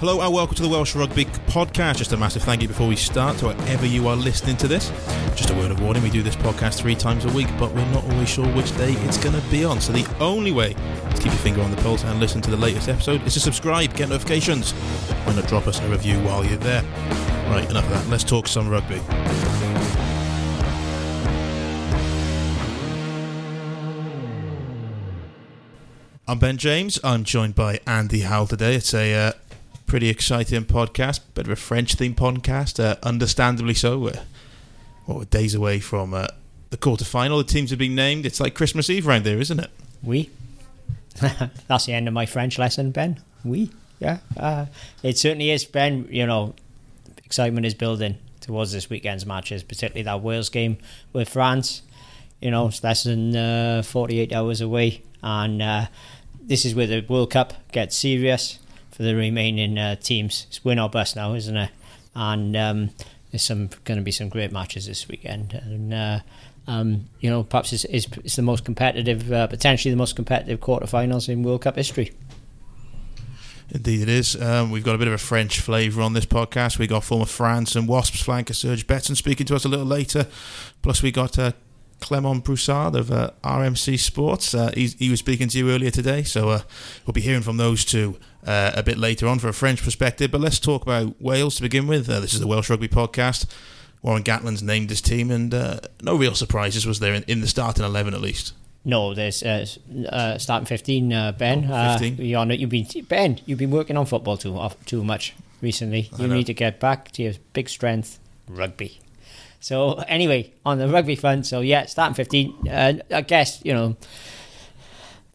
Hello and welcome to the Welsh Rugby Podcast. Just a massive thank you before we start to wherever you are listening to this. Just a word of warning, we do this podcast three times a week, but we're not always sure which day it's going to be on. So the only way to keep your finger on the pulse and listen to the latest episode is to subscribe, get notifications, and not drop us a review while you're there. Right, enough of that. Let's talk some rugby. I'm Ben James. I'm joined by Andy Howell today. It's a uh, pretty exciting podcast, bit of a French themed podcast, uh, understandably so. We're, well, we're days away from uh, the quarter final. The teams have been named. It's like Christmas Eve around there, isn't it? We. That's the end of my French lesson, Ben. We. Yeah. Uh, it certainly is, Ben. You know, excitement is building towards this weekend's matches, particularly that Wales game with France. You know, it's less than uh, 48 hours away. And uh, this is where the World Cup gets serious for the remaining uh, teams. It's win or bust now, isn't it? And um, there's some going to be some great matches this weekend, and uh, um, you know perhaps it's, it's, it's the most competitive, uh, potentially the most competitive quarterfinals in World Cup history. Indeed, it is. Um, we've got a bit of a French flavour on this podcast. We got former France and Wasps flanker Serge Betsen speaking to us a little later. Plus, we got uh, Clement Brossard of uh, RMC Sports. Uh, he was speaking to you earlier today, so uh, we'll be hearing from those two uh, a bit later on for a French perspective. But let's talk about Wales to begin with. Uh, this is the Welsh Rugby Podcast. Warren Gatland's named his team, and uh, no real surprises was there in, in, the starting 11 at least. No, there's starting 15, Ben. Oh, 15? you've been, Ben, you've been working on football too, too much recently. You need to get back to your big strength, rugby. So anyway, on the rugby front, so yeah, starting 15. Uh, I guess you know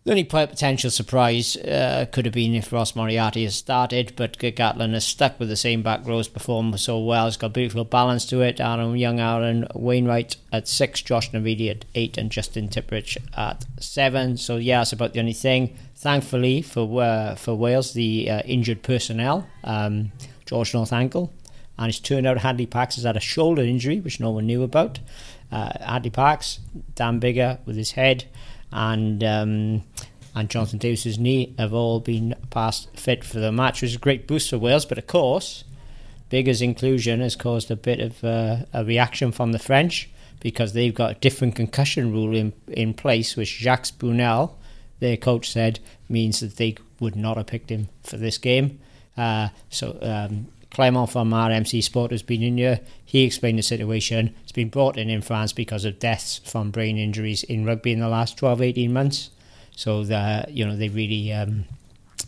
the only potential surprise uh, could have been if Ross Moriarty has started, but Gatland has stuck with the same back rows, performed so well. It's got beautiful balance to it. Aaron Young, Aaron Wainwright at six, Josh Navidi at eight, and Justin Tipuric at seven. So yeah, that's about the only thing. Thankfully for uh, for Wales, the uh, injured personnel, um, George North ankle and it's turned out Hadleigh Parkes has had a shoulder injury, which no one knew about. Uh, Hadleigh Parkes, Dan Biggar with his head, and um, and Jonathan Davies's knee have all been passed fit for the match, which is a great boost for Wales. But of course, Biggar's inclusion has caused a bit of uh, a reaction from the French because they've got a different concussion rule in in place, which Jacques Brunel, their coach, said means that they would not have picked him for this game. Uh, so um, Clement from RMC Sport has been in here. He explained the situation. It's been brought in in France because of deaths from brain injuries in rugby in the last 12, 18 months. So, the, you know, they really um,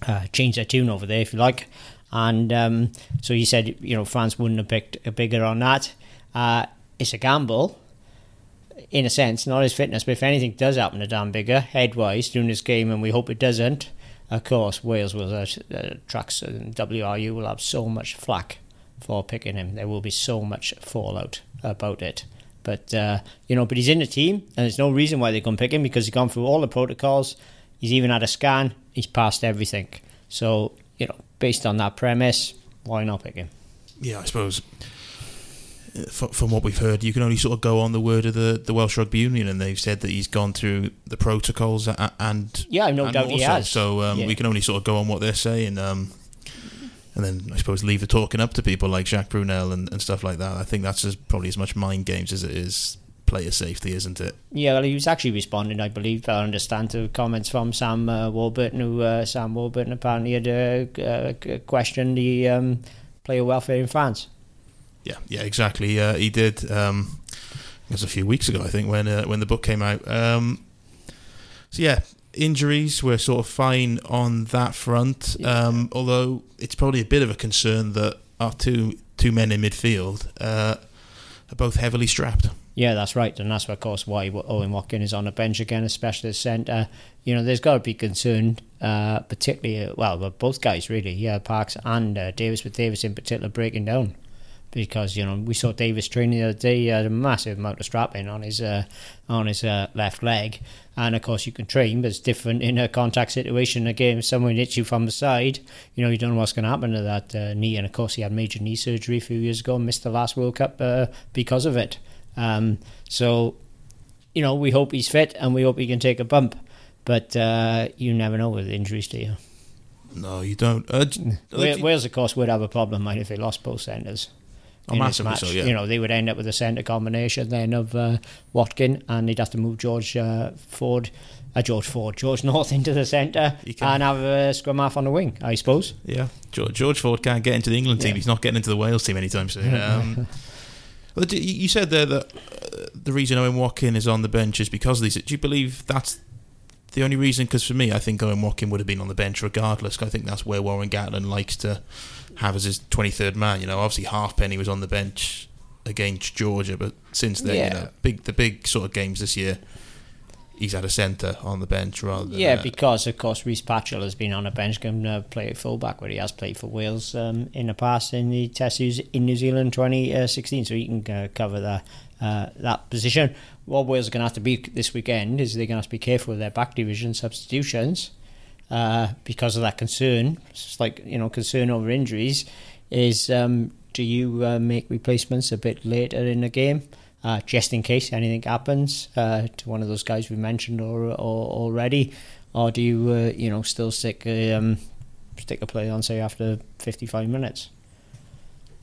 uh, changed their tune over there, if you like. And um, so he said, you know, France wouldn't have picked a Biggar on that. Uh, it's a gamble, in a sense, not his fitness, but if anything does happen to Dan Biggar, head wise, during this game, and we hope it doesn't, of course, Wales will uh, tracks and WRU will have so much flack for picking him. There will be so much fallout about it. But uh, you know, but he's in the team, and there's no reason why they can pick him because he's gone through all the protocols. He's even had a scan. He's passed everything. So you know, based on that premise, why not pick him? Yeah, I suppose from what we've heard, you can only sort of go on the word of the, the Welsh Rugby Union, and they've said that he's gone through the protocols and yeah, no doubt he has. So um, yeah. we can only sort of go on what they're saying, um, and then I suppose leave the talking up to people like Jacques Brunel and, and stuff like that. I think that's as, probably as much mind games as it is player safety, isn't it? Yeah, well, he was actually responding, I believe, I understand, to comments from Sam uh, Warburton, who uh, Sam Warburton apparently had uh, questioned the um, player welfare in France. Yeah, yeah, exactly. Uh, he did. Um, it was a few weeks ago, I think, when uh, when the book came out. Um, so yeah, injuries were sort of fine on that front. Um, although it's probably a bit of a concern that our two two men in midfield uh, are both heavily strapped. Yeah, that's right, and that's of course why Owen Watkin is on the bench again, especially as centre. You know, there's got to be concern, uh, particularly well, both guys really, yeah, Parkes and uh, Davies, but Davies in particular breaking down because you know we saw Davies training the other day. He had a massive amount of strapping on his uh, on his uh, left leg, and of course you can train, but it's different in a contact situation. Again, if someone hits you from the side, you know you don't know what's going to happen to that uh, knee. And of course he had major knee surgery a few years ago, and missed the last World Cup uh, because of it. Um, so, you know, we hope he's fit and we hope he can take a bump, but uh, you never know with injuries, do you? No, you don't. Uh, Wales, of course, would have a problem mind if they lost both centres. Oh, massively so, yeah. You know, they would end up with a centre combination then of uh, Watkin, and they'd have to move George uh, Ford, uh, George Ford, George North into the centre, and have a scrum half on the wing, I suppose. Yeah, George, George Ford can't get into the England team. Yeah. He's not getting into the Wales team anytime soon. Um, you said there that uh, the reason Owen Watkin is on the bench is because of these. Do you believe that's the only reason? Because for me, I think Owen Watkin would have been on the bench regardless. I think that's where Warren Gatland likes to have as his 23rd man. You know, obviously Halfpenny was on the bench against Georgia, but since then, yeah. you know, big the big sort of games this year, he's had a centre on the bench rather than yeah, uh, because of course Rhys Patchell has been on a bench can uh, play at fullback, where he has played for Wales um, in the past in the Test in New Zealand 2016, so he can uh, cover that uh, that position. What Wales are going to have to be this weekend is they're going to have to be careful with their back division substitutions uh, because of that concern. It's like you know concern over injuries. Is um, do you uh, make replacements a bit later in the game? Uh, just in case anything happens uh, to one of those guys we mentioned or, or already, or do you uh, you know still stick a, um, stick a play on say after fifty five minutes?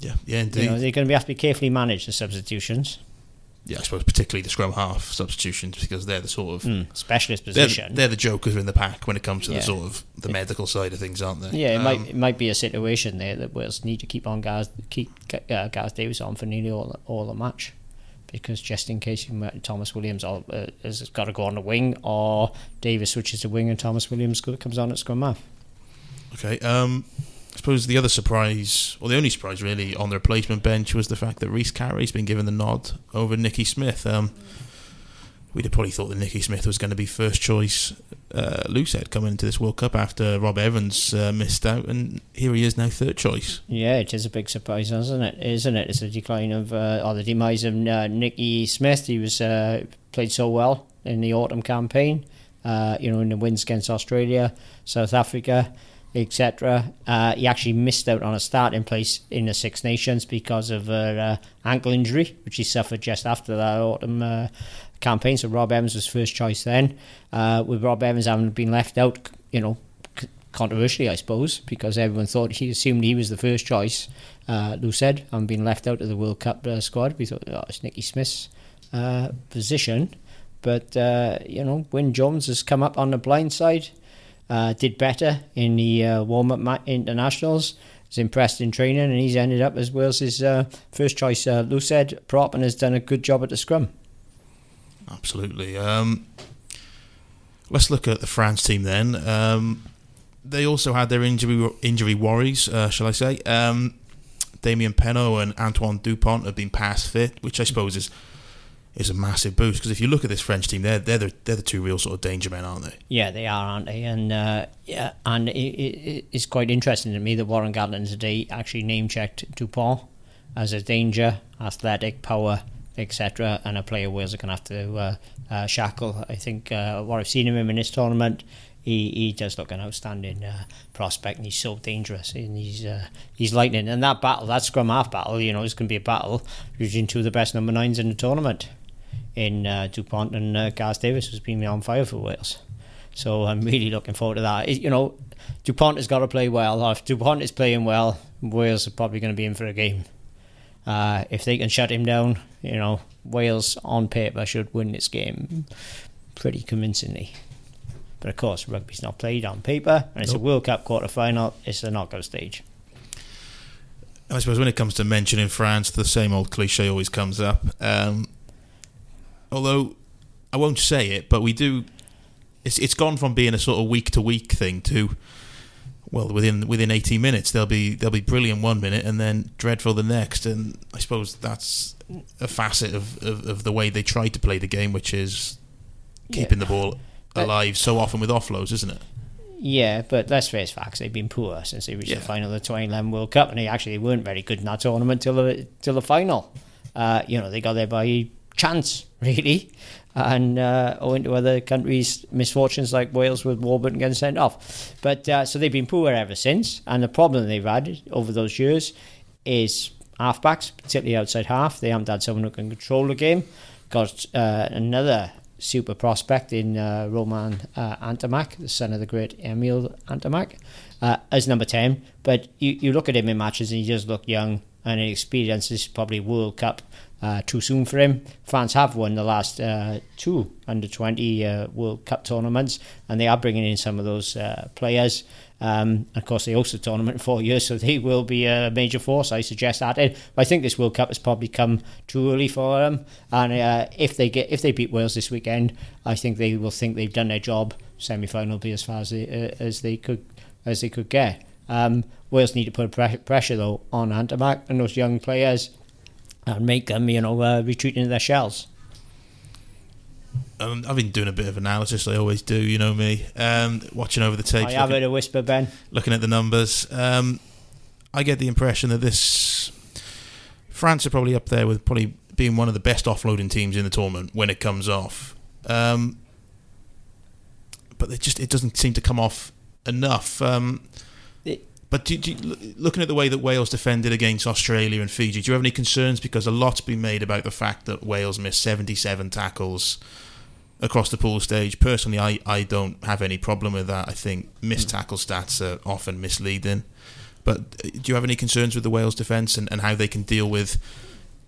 Yeah, yeah, indeed. You know, they're going to have to be carefully managed the substitutions yeah, I suppose particularly the scrum half substitutions because they're the sort of mm, specialist position. They're, they're, the jokers in the pack when it comes to yeah. the sort of the medical side of things, aren't they? Yeah, it um, might it might be a situation there that we'll need to keep on Gareth keep uh, Gareth Davies on for nearly all all the match because just in case you met Tomos Williams uh, has got to go on the wing or Davies switches to wing and Tomos Williams comes on at scrum half. Okay. Um, I suppose the other surprise, or the only surprise really, on the replacement bench was the fact that Rhys Carré's been given the nod over Nicky Smith. Um, we'd have probably thought that Nicky Smith was going to be first choice uh, loosehead coming into this World Cup after Rob Evans uh, missed out, and here he is now third choice. Yeah, it is a big surprise, isn't it? Isn't it? It's a decline of uh, or the demise of uh, Nicky Smith. He was uh, played so well in the autumn campaign. Uh, you know, in the wins against Australia, South Africa etc. Uh, he actually missed out on a starting place in the Six Nations because of an uh, ankle injury, which he suffered just after that autumn uh, campaign. So Rob Evans was first choice then. Uh, with Rob Evans having been left out, you know, controversially, I suppose, because everyone thought he assumed he was the first choice. Uh, loosehead, and being left out of the World Cup uh, squad. We thought, oh, it's Nicky Smith's position. But, you know, Wyn Jones has come up on the blind side uh, did better in the uh, warm up internationals. Was impressed in training, and he's ended up as Wales's uh, first choice uh, loosehead prop, and has done a good job at the scrum. Absolutely. Um, let's look at the France team then. Um, they also had their injury injury worries, uh, shall I say? Um, Damian Penaud and Antoine Dupont have been past fit, which I suppose is is a massive boost because if you look at this French team, they're they're the, they're the two real sort of danger men, aren't they? Yeah, they are, aren't they? And uh, yeah, and it, it, it's quite interesting to me that Warren Gatland today actually name checked Dupont as a danger, athletic, power, etc., and a player Wales are going to have to uh, uh, shackle. I think uh, what I've seen of him in this tournament. He, he does look an outstanding uh, prospect, and he's so dangerous, and he's uh, he's lightning. And that battle, that scrum half battle, you know, is going to be a battle between two of the best number nines in the tournament in uh, Dupont and uh, Davies has been on fire for Wales. So I'm really looking forward to that. It, you know, Dupont has got to play well. If Dupont is playing well, Wales are probably going to be in for a game. Uh, if they can shut him down, you know, Wales on paper should win this game pretty convincingly. But of course, rugby's not played on paper, and it's nope. a World Cup quarter final. It's the knockout stage. I suppose when it comes to mentioning France, the same old cliche always comes up. Um, Although I won't say it, but we do. It's it's gone from being a sort of week to week thing to well within within 18 minutes they'll be they'll be brilliant one minute and then dreadful the next and I suppose that's a facet of, of, of the way they try to play the game which is keeping yeah. the ball alive so often with offloads isn't it yeah but let's face facts they've been poor since they reached yeah. the final of the 2011 World Cup and they actually weren't very good in that tournament till the, till the final uh, you know they got there by chance, really. And uh, owing to other countries' misfortunes like Wales with Warburton getting sent off. But uh, so they've been poor ever since. And the problem they've had over those years is halfbacks, particularly outside half. They haven't had someone who can control the game. Got uh, another super prospect in uh, Romain uh, Ntamack, the son of the great Emile Ntamack, uh, as number 10. But you, you look at him in matches and he does look young and inexperienced. This is probably World Cup uh, too soon for him. France have won the last uh, two under 20 uh, World Cup tournaments, and they are bringing in some of those uh, players. Um, of course, they the tournament in four years, so they will be a major force. I suggest that. I think this World Cup has probably come too early for them, and uh, if they get if they beat Wales this weekend, I think they will think they've done their job. Semi final will be as far as they, uh, as they could as they could get. Um, Wales need to put pressure though on Ntamack and those young players and make them, you know, uh, retreat into their shells. Um, I've been doing a bit of analysis. I always do. You know me. Um, watching over the tapes. I have looking, heard a whisper, Ben. Looking at the numbers, um, I get the impression that this France are probably up there with probably being one of the best offloading teams in the tournament when it comes off. Um, but it just it doesn't seem to come off enough. Um, but do, do, looking at the way that Wales defended against Australia and Fiji, do you have any concerns? Because a lot's been made about the fact that Wales missed 77 tackles across the pool stage. Personally, I, I don't have any problem with that. I think missed hmm. tackle stats are often misleading. But uh, do you have any concerns with the Wales defence and, and how they can deal with?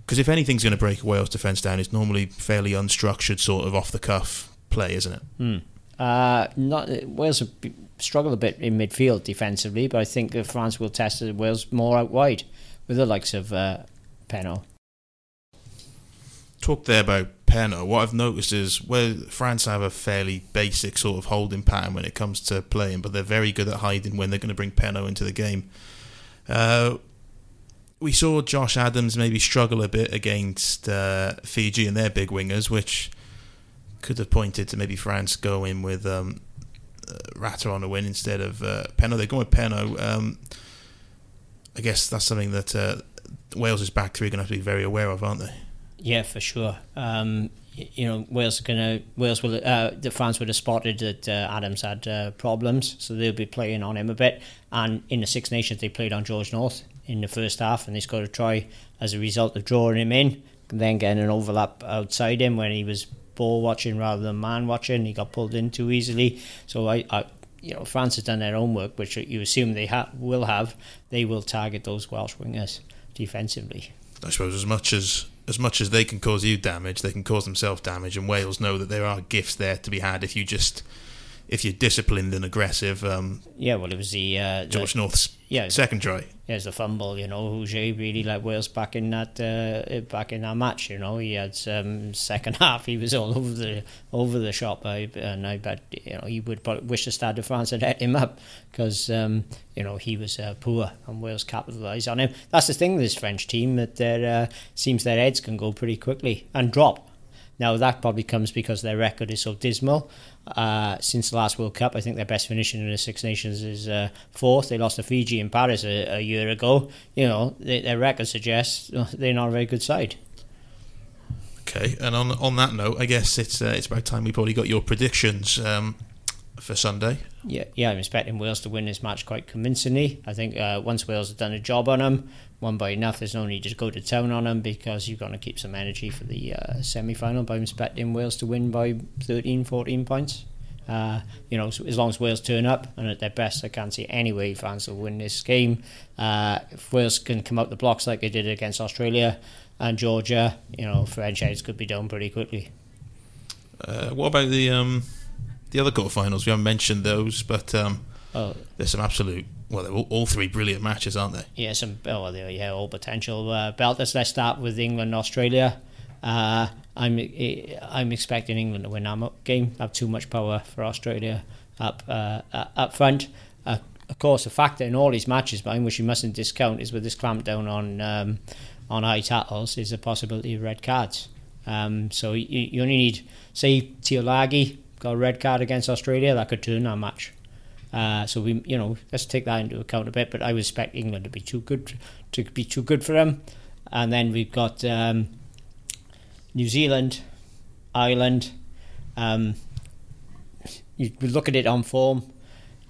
Because if anything's going to break Wales defence down, it's normally fairly unstructured, sort of off the cuff play, isn't it? Mm. Uh, not Wales have struggled a bit in midfield defensively, but I think France will test Wales more out wide with the likes of uh, Penaud. Talk there about Penaud. What I've noticed is where France have a fairly basic sort of holding pattern when it comes to playing, but they're very good at hiding when they're going to bring Penaud into the game. Uh, we saw Josh Adams maybe struggle a bit against uh, Fiji and their big wingers, which could have pointed to maybe France going with um, Ratter on a win instead of uh, Penaud. They're going with Penaud. Um, I guess that's something that uh, Wales' back three are going to have to be very aware of, aren't they? Yeah, for sure. Um, you know, Wales are going to Wales will uh, the France would have spotted that uh, Adams had uh, problems, so they'll be playing on him a bit. And in the Six Nations, they played on George North in the first half, and they scored a try as a result of drawing him in, and then getting an overlap outside him when he was ball watching rather than man watching. He got pulled in too easily. So I, I you know, France has done their own work, which you assume they ha- will have. They will target those Welsh wingers defensively. I suppose as much as as much as they can cause you damage, they can cause themselves damage, and Wales know that there are gifts there to be had if you just if you're disciplined and aggressive. Um, yeah, well, it was the uh, George the, North's yeah, second try. Yeah, it's a fumble. You know, Huget really let Wales back in that uh, back in that match. You know, he had um, second half. He was all over the over the shop. I, and I bet you know he would wish the Stade de France had hit him up because um, you know he was uh, poor and Wales capitalised on him. That's the thing with this French team that their uh, seems their heads can go pretty quickly and drop. Now that probably comes because their record is so dismal. Uh, since the last World Cup, I think their best finishing in the Six Nations is uh, fourth. They lost to Fiji in Paris a, a year ago. You know, they, their record suggests they're not a very good side. Okay, and on on that note, I guess it's uh, it's about time we probably got your predictions um, for Sunday. Yeah, yeah, I'm expecting Wales to win this match quite convincingly. I think uh, once Wales have done a job on them, one by enough. There's no need to go to town on them because you're going to keep some energy for the uh, semi final. But I'm expecting Wales to win by 13, 14 points. Uh, you know, as long as Wales turn up and at their best, I can't see any way France will win this game. Uh, if Wales can come out the blocks like they did against Australia and Georgia, you know, French heads could be done pretty quickly. Uh, what about the um, the other quarterfinals? We haven't mentioned those, but um, oh. there's some absolute well, they're all, all, three brilliant matches, aren't they? Yeah, some oh, yeah, all potential uh, belters. Let's start with England Australia. Uh, I'm I'm expecting England to win that game. Have too much power for Australia up uh, up front. Uh, of course, a factor in all these matches, but which you mustn't discount, is with this clampdown on um, on high tackles, is the possibility of red cards. Um, so you, you only need, say, Tuilagi got a red card against Australia, that could turn that match. Uh, so we, you know, let's take that into account a bit. But I would expect England to be too good to be too good for them. And then we've got um, New Zealand, Ireland. Um, you look at it on form.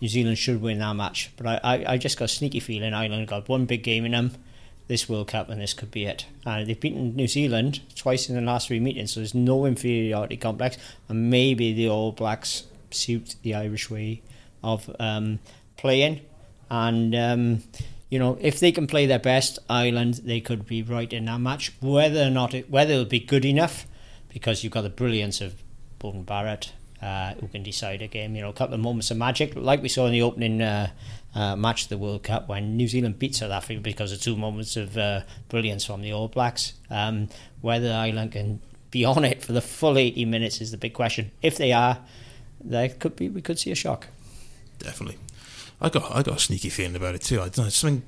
New Zealand should win that match, but I, I, I just got a sneaky feeling Ireland got one big game in them, this World Cup, and this could be it. Uh, they've beaten New Zealand twice in the last three meetings, so there's no inferiority complex, and maybe the All Blacks suit the Irish way of um, playing, and um, you know if they can play their best, Ireland they could be right in that match. Whether or not it, whether it'll be good enough, because you've got the brilliance of Beauden Barrett, uh, who can decide a game. You know, a couple of moments of magic, like we saw in the opening uh, uh, match of the World Cup when New Zealand beat South Africa because of two moments of uh, brilliance from the All Blacks. Um, whether Ireland can be on it for the full 80 minutes is the big question. If they are, there could be we could see a shock. Definitely, I got I got a sneaky feeling about it too. I don't know something.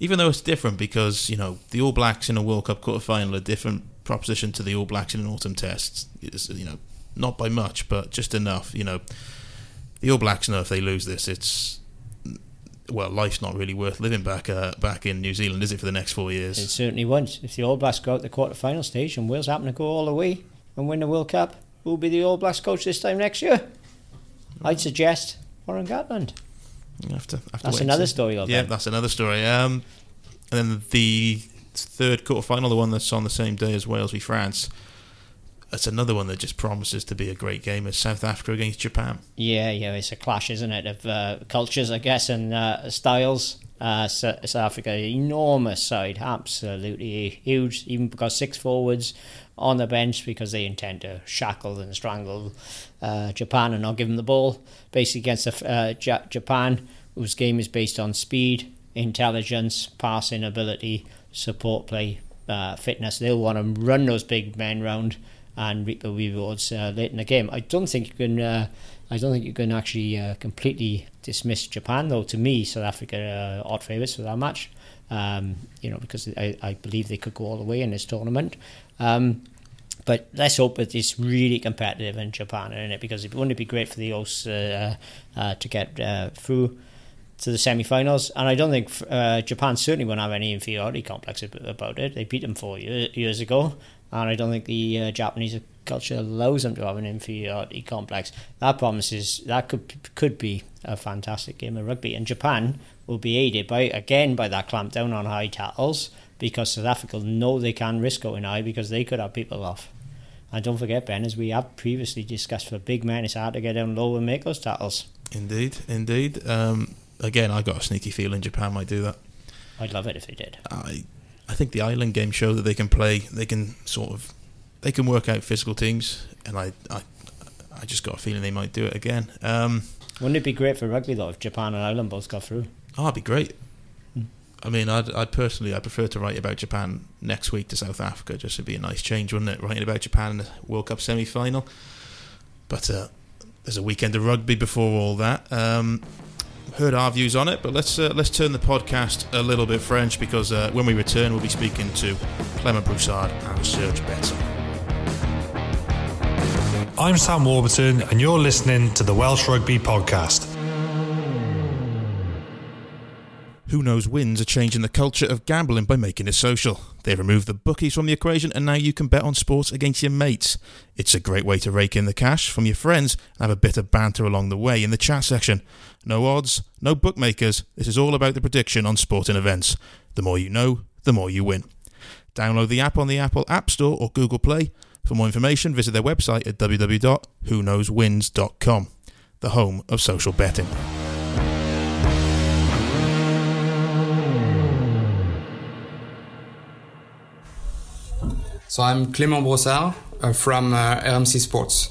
Even though it's different because you know the All Blacks in a World Cup quarter final are different proposition to the All Blacks in an autumn test. It's, you know, not by much, but just enough. You know, the All Blacks know if they lose this, it's well, life's not really worth living back uh, back in New Zealand, is it, for the next four years? It certainly won't. If the All Blacks go out the quarter final stage and Wales happen to go all the way and win the World Cup, who'll be the All Blacks coach this time next year? I'd suggest Warren Gatland. have to, have that's another story. Yeah, then. that's another story. Um, and then the third quarter final, the one that's on the same day as Wales v France that's another one that just promises to be a great game is South Africa against Japan. Yeah, yeah, it's a clash, isn't it, of uh, cultures, I guess, and uh, styles. Uh, South Africa, enormous side, absolutely huge, even because six forwards on the bench because they intend to shackle and strangle uh, Japan and not give them the ball. Basically, against uh, Japan, whose game is based on speed, intelligence, passing ability, support play, uh, fitness. They'll want to run those big men round and reap the rewards uh, late in the game. I don't think you can. Uh, I don't think you can actually uh, completely dismiss Japan, though. To me, South Africa are odd favourites for that match. Um, you know, because I, I believe they could go all the way in this tournament. Um, but let's hope that it's really competitive in Japan, in it? Because it wouldn't be great for the hosts uh, uh, to get uh, through to the semi-finals, and I don't think uh, Japan certainly won't have any inferiority complex about it. They beat them four year, years ago, and I don't think the uh, Japanese culture allows them to have an inferiority complex. That promises that could could be a fantastic game of rugby, and Japan will be aided by again by that clampdown on high tackles because South Africa know they can risk going high because they could have people off. And don't forget, Ben, as we have previously discussed, for big men, it's hard to get down low and make those tackles. Indeed, indeed. Um, again, I got a sneaky feeling Japan might do that. I'd love it if they did. I I think the Ireland game show that they can play. They can sort of they can work out physical teams, and I I, I just got a feeling they might do it again. Um, Wouldn't it be great for rugby though if Japan and Ireland both got through? Oh, it'd be great. Hmm. I mean, I'd, I'd personally, I prefer to write about Japan next week to South Africa, just to be a nice change, wouldn't it? Writing about Japan in the World Cup semi final. But uh, there's a weekend of rugby before all that. Um, heard our views on it, but let's uh, let's turn the podcast a little bit French because uh, when we return, we'll be speaking to Clement Brossard and Serge Betsen. I'm Sam Warburton, and you're listening to the Welsh Rugby Podcast. Who Knows Wins are changing the culture of gambling by making it social. They've removed the bookies from the equation and now you can bet on sports against your mates. It's a great way to rake in the cash from your friends and have a bit of banter along the way in the chat section. No odds, no bookmakers. This is all about the prediction on sporting events. The more you know, the more you win. Download the app on the Apple App Store or Google Play. For more information, visit their website at www.whoknowswins.com, the home of social betting. So I'm Clément Brossard uh, from uh, RMC Sports.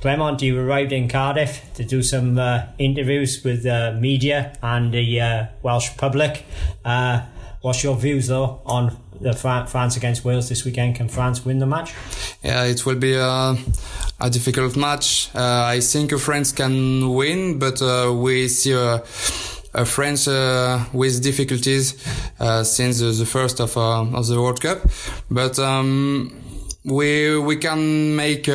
Clement, you arrived in Cardiff to do some uh, interviews with uh, media and the uh, Welsh public. Uh, what's your views, though, on the France against Wales this weekend? Can France win the match? Yeah, it will be a, a difficult match. I think France can win, but we see a uh, France uh, with difficulties uh, since the first of, of the World Cup, but um, we we can make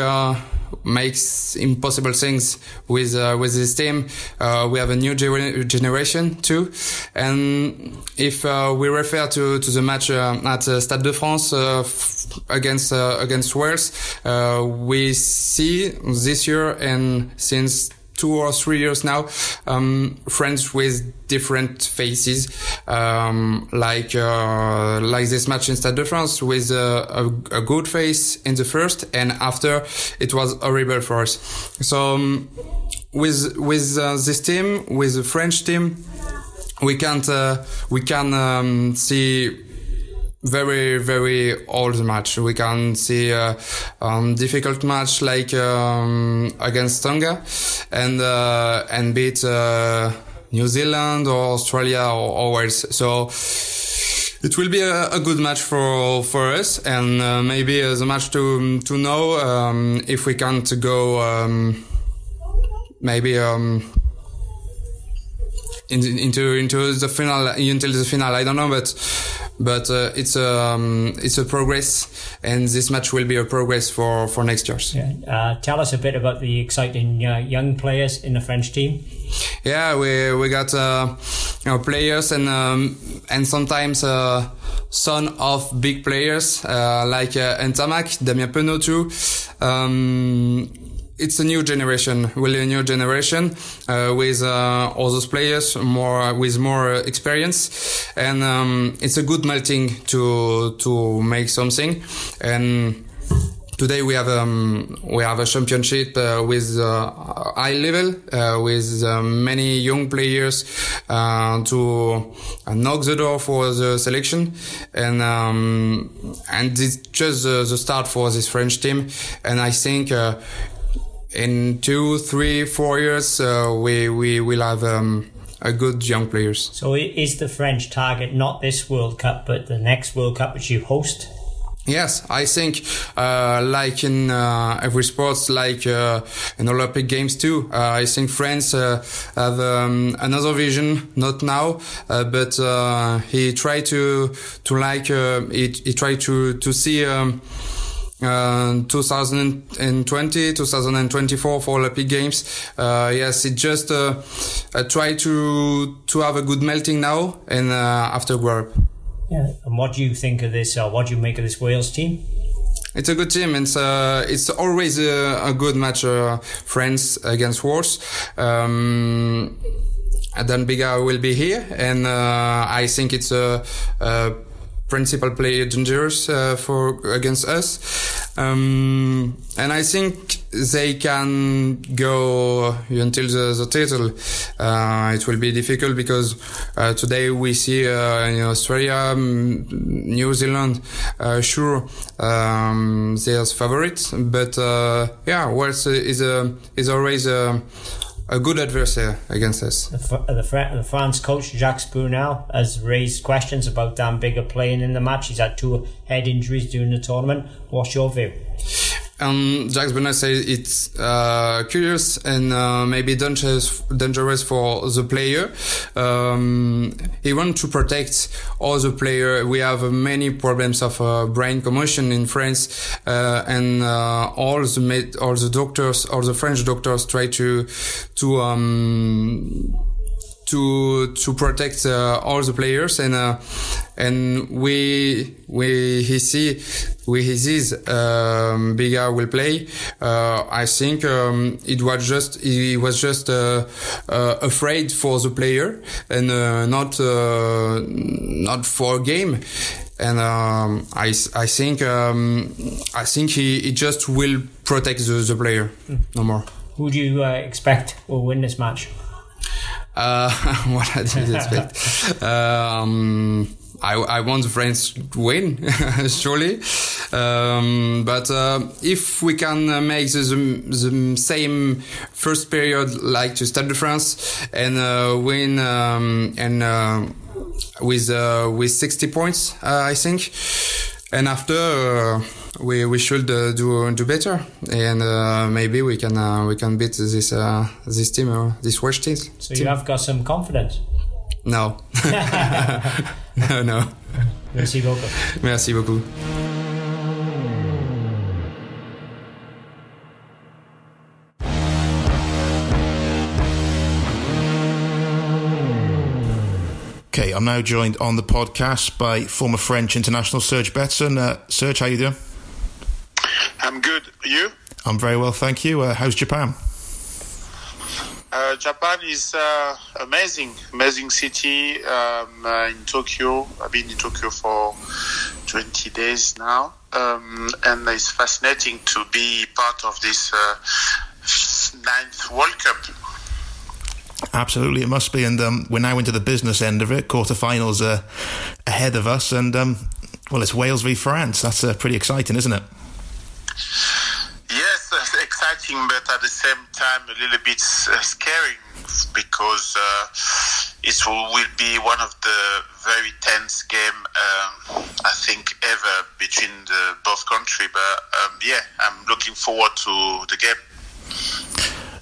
makes impossible things with uh, with this team. Uh, we have a new gener- generation too, and if uh, we refer to, to the match at Stade de France f- against against Wales, we see this year and since two or three years now, um, friends with different faces. um, like uh, like this match in Stade de France with a, a, a, good face in the first, and after it was horrible for us. So um, with with uh, this team, with the French team, we can't uh, we can um, see very very old match. We can see a um, difficult match like um, against Tonga and uh, and beat uh, New Zealand or Australia or, Wales. So it will be a, a, good match for for us and uh, maybe as the match to to know um, if we can't go um, maybe um, into into the final until the final. I don't know, but but uh, it's a um, it's a progress, and this match will be a progress for for next year. Yeah. Uh, tell us a bit about the exciting uh, young players in the French team. Yeah, we we got uh, you know, players and um, and sometimes uh, son of big players uh, like uh, Ntamack, Damian Penaud too. Um, it's a new generation, really a new generation uh, with uh, all those players more with more experience, and um, it's a good melting to to make something. And today we have um, we have a championship uh, with uh, high level uh, with uh, many young players uh, to knock the door for the selection. And um, and it's just the start for this French team. And I think in two, three, four years, uh, we we will have um, a good young players. So is the French target not this World Cup, but the next World Cup which you host? Yes, I think uh, like in uh, every sports, like uh, in Olympic Games too. Uh, I think France uh, have um, another vision, not now, uh, but he tried to to like he, he tried to to see. Um, uh, 2020, 2024 for Olympic Games. Uh, yes, it just uh, try to to have a good melting now and uh, after Europe. Yeah, and what do you think of this? Or what do you make of this Wales team? It's a good team. It's uh, it's always a, a good match. Uh, France against Wales. Um, Dan Biggar will be here, and uh, I think it's a, a principal player dangerous uh, for against us. Um, and I think they can go until the, the title. Uh, it will be difficult because uh, today we see uh, in Australia, um, New Zealand, uh, sure, um, are favorites, but uh, yeah, Wales is a is always a a good adversary against us. The, the, the, France coach Jacques Brunel has raised questions about Dan Biggar playing in the match. He's had two head injuries during the tournament. What's your view? Um, Jacques Brunel says it's uh, curious and uh, maybe dangerous, dangerous for the player. Um, he wants to protect all the player. We have many problems of uh, brain commotion in France, uh, and uh, all the med- all the doctors, all the French doctors try to to um, to to protect uh, all the players and uh, and we we he see we he sees um, Biggar will play. Uh, I think um, it was just he was just uh, uh, afraid for the player and uh, not not for a game. And um, I, I think um, I think he, he just will protect the, the player no more. Who do you expect will win this match? Uh, what I did expect. um, I, I want France to win, surely. Um, but uh, if we can uh, make the, the, same first period like to Stade de France and uh, win um, and uh, with uh, with 60 points, uh, I think, and after we we should uh, do do better, and uh, maybe we can uh, we can beat this this team or this Welsh team. So you have got some confidence. No, no, no. Merci beaucoup. Merci beaucoup. Okay, I'm now joined on the podcast by former French international Serge Betsen. Uh, Serge, how you doing? I'm good. You? I'm very well, thank you. Uh, how's Japan? Uh, Japan is uh, amazing, amazing city um, uh, in Tokyo. I've been in Tokyo for 20 days now, um, and it's fascinating to be part of this uh, ninth World Cup. Absolutely, it must be, and um, we're now into the business end of it. Quarterfinals are ahead of us, and um, well, it's Wales v France. That's uh, pretty exciting, isn't it? Yes, it's exciting, but at the same time a little bit uh, scary because uh, it will will, be one of the very tense game um, I think ever between the both country. But um, yeah, I'm looking forward to the game.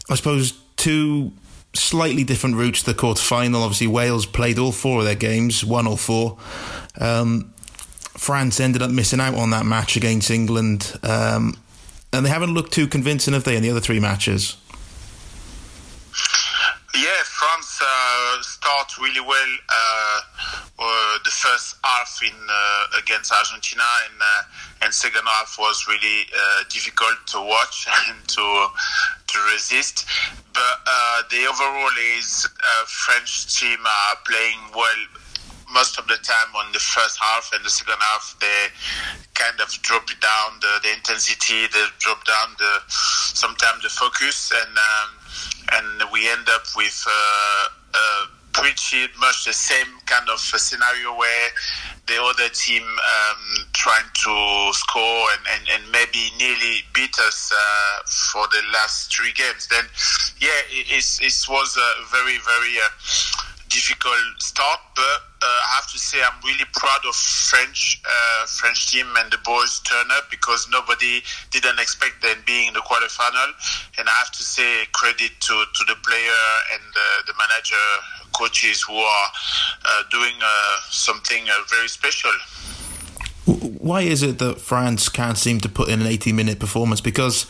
I suppose two slightly different routes to the quarter final. Obviously, Wales played all four of their games, won all four. Um, France ended up missing out on that match against England. Um, and they haven't looked too convincing, have they, in the other three matches? Yeah, France uh, start really well. Uh, uh, the first half in uh, against Argentina, and uh, and second half was really uh, difficult to watch and to to resist. But the overall is French team are playing well most of the time on the first half and the second half they kind of drop down the, the intensity they drop down the sometimes the focus and um, and we end up with uh, pretty much the same kind of scenario where the other team um, trying to score and, and, and, maybe nearly beat us uh, for the last three games. Then, yeah, it, it was a very, very uh, difficult start, but uh, I have to say I'm really proud of French uh, French team and the boys turn up because nobody didn't expect them being in the quarterfinal, and I have to say credit to, to the player and the manager, coaches who are uh, doing uh, something uh, very special. Why is it that France can't seem to put in an 80 minute performance? Because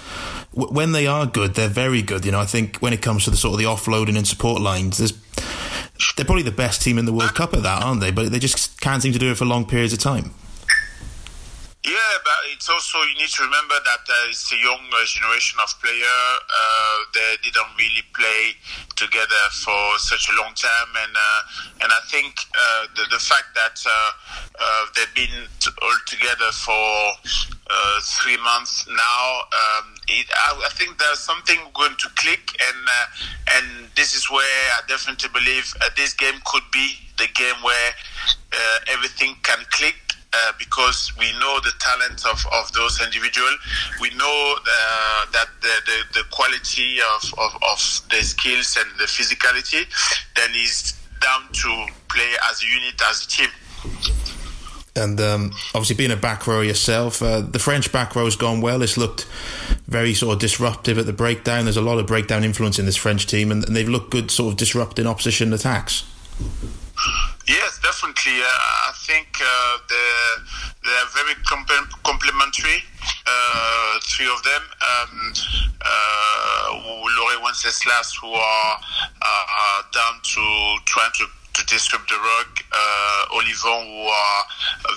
w- when they are good, they're very good. You know, I think when it comes to the sort of the offloading and support lines, there's they're probably the best team in the World Cup at that, aren't they? But they just can't seem to do it for long periods of time. Yeah, but it's also you need to remember that uh, it's a young uh, generation of players. Uh, they didn't really play together for such a long time, and uh, and I think uh, the, the fact that they've been all together for three months now, um, it, I, I, think there's something going to click, and and this is where I definitely believe this game could be the game where everything can click uh, because we know the talent of, of those individuals. We know uh, that the, the, the quality of, of, of the skills and the physicality then is down to play as a unit, as a team. And um, obviously, being a back row yourself, uh, the French back row has gone well. It's looked very sort of disruptive at the breakdown. There's a lot of breakdown influence in this French team, and, and they've looked good, sort of disrupting opposition attacks. Yes, definitely. Uh, I think uh, they're, they're very complementary, uh, three of them. Um, uh, Laurent Wenceslas, who are down to trying to to disrupt the rug. Uh, Ollivon, who are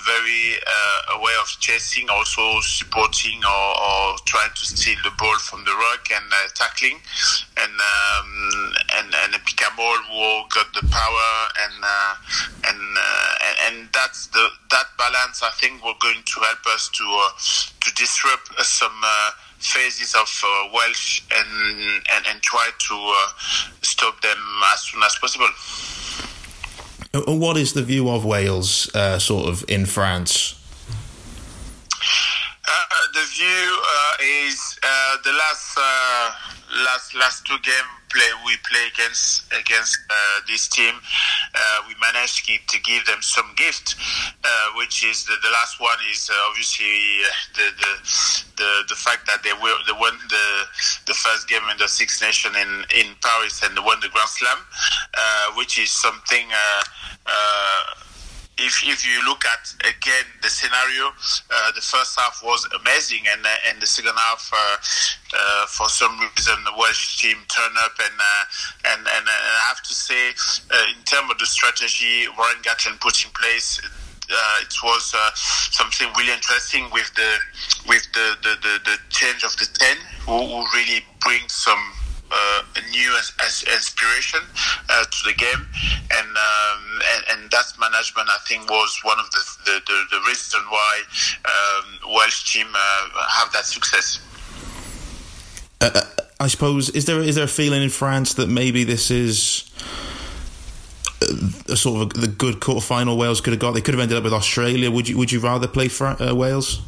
very uh, aware of chasing, also supporting or, or, trying to steal the ball from the rug and uh, tackling, and um, and and Picamoles, who got the power and uh, and, uh, and and that's the that balance. I think we're going to help us to uh, to disrupt some phases of uh, Welsh and, and, and try to uh, stop them as soon as possible. And what is the view of Wales, uh, sort of in France? Uh, the view uh, is uh, the last uh, last last two games play we play against against uh, this team. Uh, we managed to give them some gift, uh, which is the, the, last one is uh, obviously the, the, the the fact that they were they won the the first game in the Six Nation in in Paris and won the Grand Slam, which is something if, if you look at again the scenario, uh, the first half was amazing, and uh, and the second half, uh, uh for some reason, the Welsh team turned up, and uh, and, and I have to say, uh, in terms of the strategy Warren Gatland put in place. it was something really interesting with the with the, the, the, the change of the ten, who, who really brings some uh, a new inspiration uh, to the game, and, um, and, and that management I think was one of the the, the, the reason why um, Welsh team uh, have that success. Uh, I suppose is there is there a feeling in France that maybe this is a sort of a, the good quarter final Wales could have got. They could have ended up with Australia. Would you Would you rather play for, uh, Wales?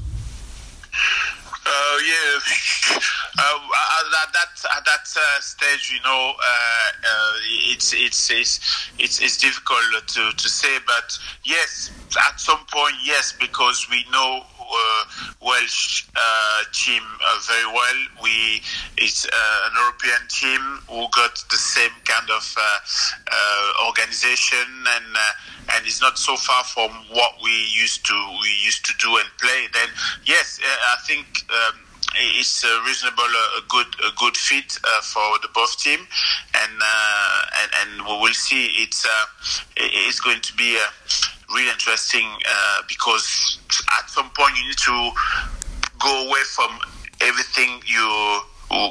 Uh, yeah. Uh, at that at that uh, stage, you know, uh, uh, it's, it's it's it's it's difficult to to say, but yes, at some point, yes, because we know uh, Welsh uh, team uh, very well. We it's an European team who got the same kind of organization and and it's not so far from what we used to we used to do and play. Then yes, I think. Um, it's a reasonable, a good, a good fit uh, for the both team, and uh, and and we will see. It's uh, it's going to be really interesting uh, because at some point you need to go away from everything you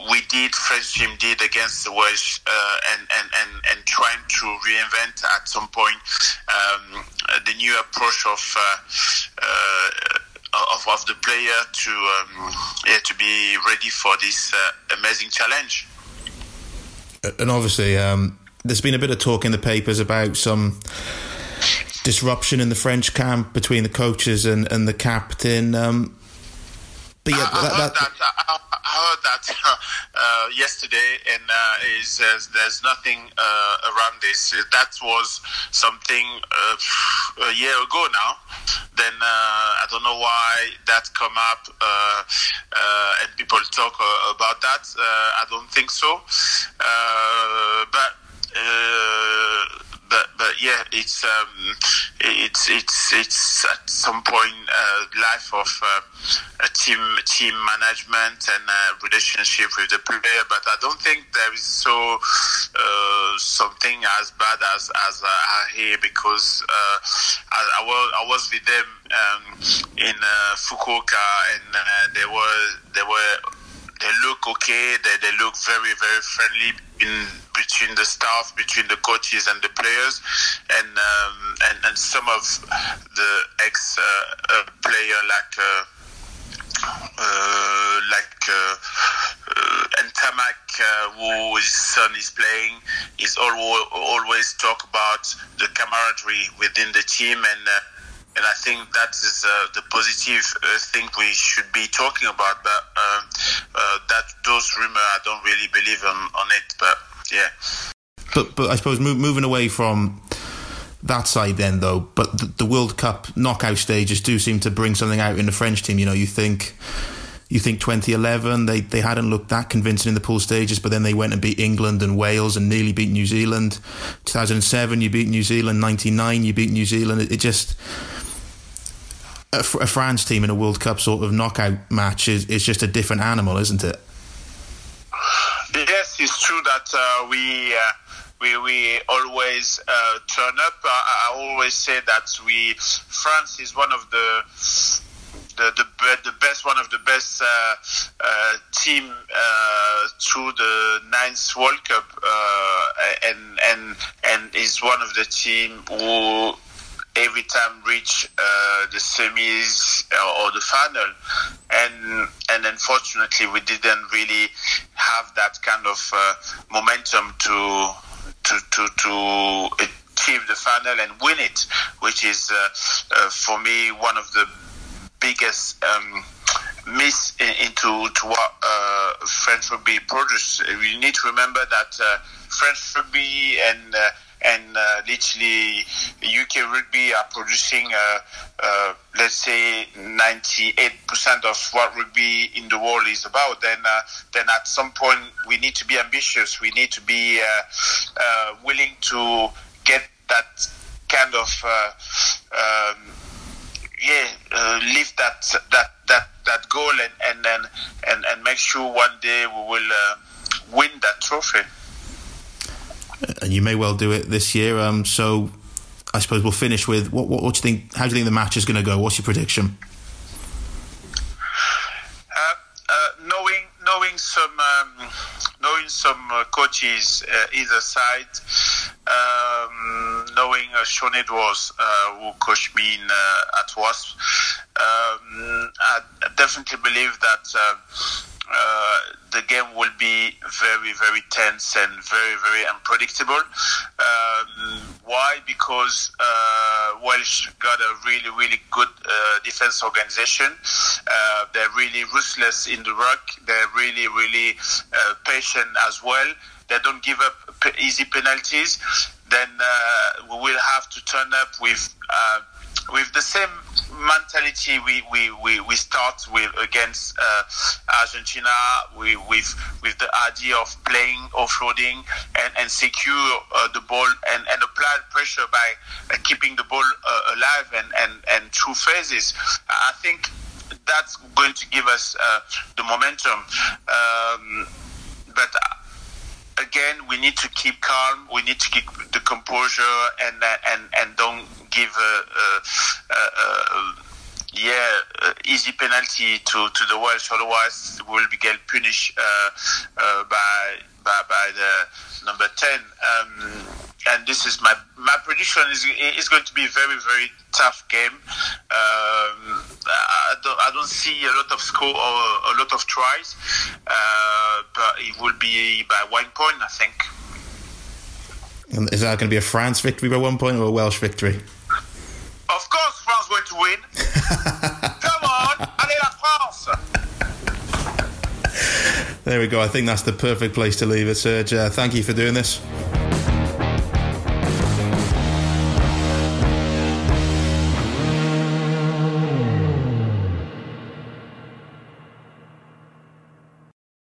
we did French team did against the Welsh uh, and, and, and, and trying to reinvent at some point um, the new approach of uh, uh, of, of the player to um, yeah, to be ready for this uh, amazing challenge. And obviously, um, there's been a bit of talk in the papers about some disruption in the French camp between the coaches and, and the captain. Um, but yeah, I, that, heard that, That uh, yesterday, and uh, is uh, there's nothing uh, around this. That was something uh, a year ago now. Then uh, I don't know why that come up, and people talk about that. I don't think so, but but but yeah, it's um, it's it's it's at some point uh, life of uh, a team team management and uh, relationship with the player. But I don't think there is so uh, something as bad as as I hear because uh, I, I, was I was with them um, in uh, Fukuoka and they were they were they look okay. They, they look very, very friendly in between the staff, between the coaches and the players, and um, and, and some of the ex uh, uh, player like. Uh, uh, like uh, uh, Ntamack, uh, who his son is playing, is always always talk about the camaraderie within the team and uh, and I think that is uh, the positive uh, thing we should be talking about. But uh, uh that those rumors, I don't really believe on, on it. But yeah. But but I suppose move, moving away from that side then though but the, the, world cup knockout stages do seem to bring something out in the french team you know you think you think 2011 they, they hadn't looked that convincing in the pool stages but then they went and beat england and wales and nearly beat new zealand 2007 you beat new zealand 99 you beat new zealand it, it just a, a France team in a World Cup sort of knockout match is, is just a different animal, isn't it? Yes, it's true that uh, we. Uh, we, we always uh, turn up. I, I, always say that we France is one of the the the, the best one of the best uh, uh, team uh, through the ninth World Cup, uh, and and and is one of the team who every time reach uh, the semis uh, or the final, and and unfortunately we didn't really have that kind of uh, momentum to to to to achieve the final and win it, which is uh, uh, for me one of the biggest. Um, miss into to what uh, French rugby produce. We need to remember that uh, French rugby and uh, and uh, literally UK rugby are producing, uh, uh, let's say, 98% of what rugby in the world is about, then uh, then at some point we need to be ambitious. We need to be uh, uh, willing to get that kind of um, yeah, lift that that that that goal and and and and, and make sure one day we will win that trophy and you may well do it this year. Um, so I suppose we'll finish with what, what, what do you think? How do you think the match is going to go? What's your prediction? Uh, uh, knowing knowing some um, knowing some uh, penalties uh, either side. Um, knowing Shaun Edwards, who coached me in, at Wasp, um, I definitely believe that uh, the game will be very, very tense and very, very unpredictable. Um, why? Because uh, Welsh got a really, really good uh, defense organization. Uh, they're really ruthless in the ruck. They're really, really uh, patient as well. They don't give up easy penalties. Then uh, we will have to turn up with with the same mentality we, we, we, we start with against uh, Argentina we, with with the idea of playing offloading and, and secure uh, the ball and, and apply pressure by uh, keeping the ball uh, alive and, and, and through phases. I think that's going to give us uh, the momentum. Um, but again, we need to keep calm. We need to keep the composure and and and don't give yeah easy penalty to, to the Welsh. Otherwise, we'll be get punished uh, uh, by, by by the number ten. Um, and this is my my prediction is is going to be a very very tough game. Um, I don't I don't see a lot of score or a lot of tries, uh, but it will be by one point, I think. And is that going to be a France victory by one point or a Welsh victory? Of course, France going to win. Come on, allez la France! There we go. I think that's the perfect place to leave it, Serge. Uh, thank you for doing this.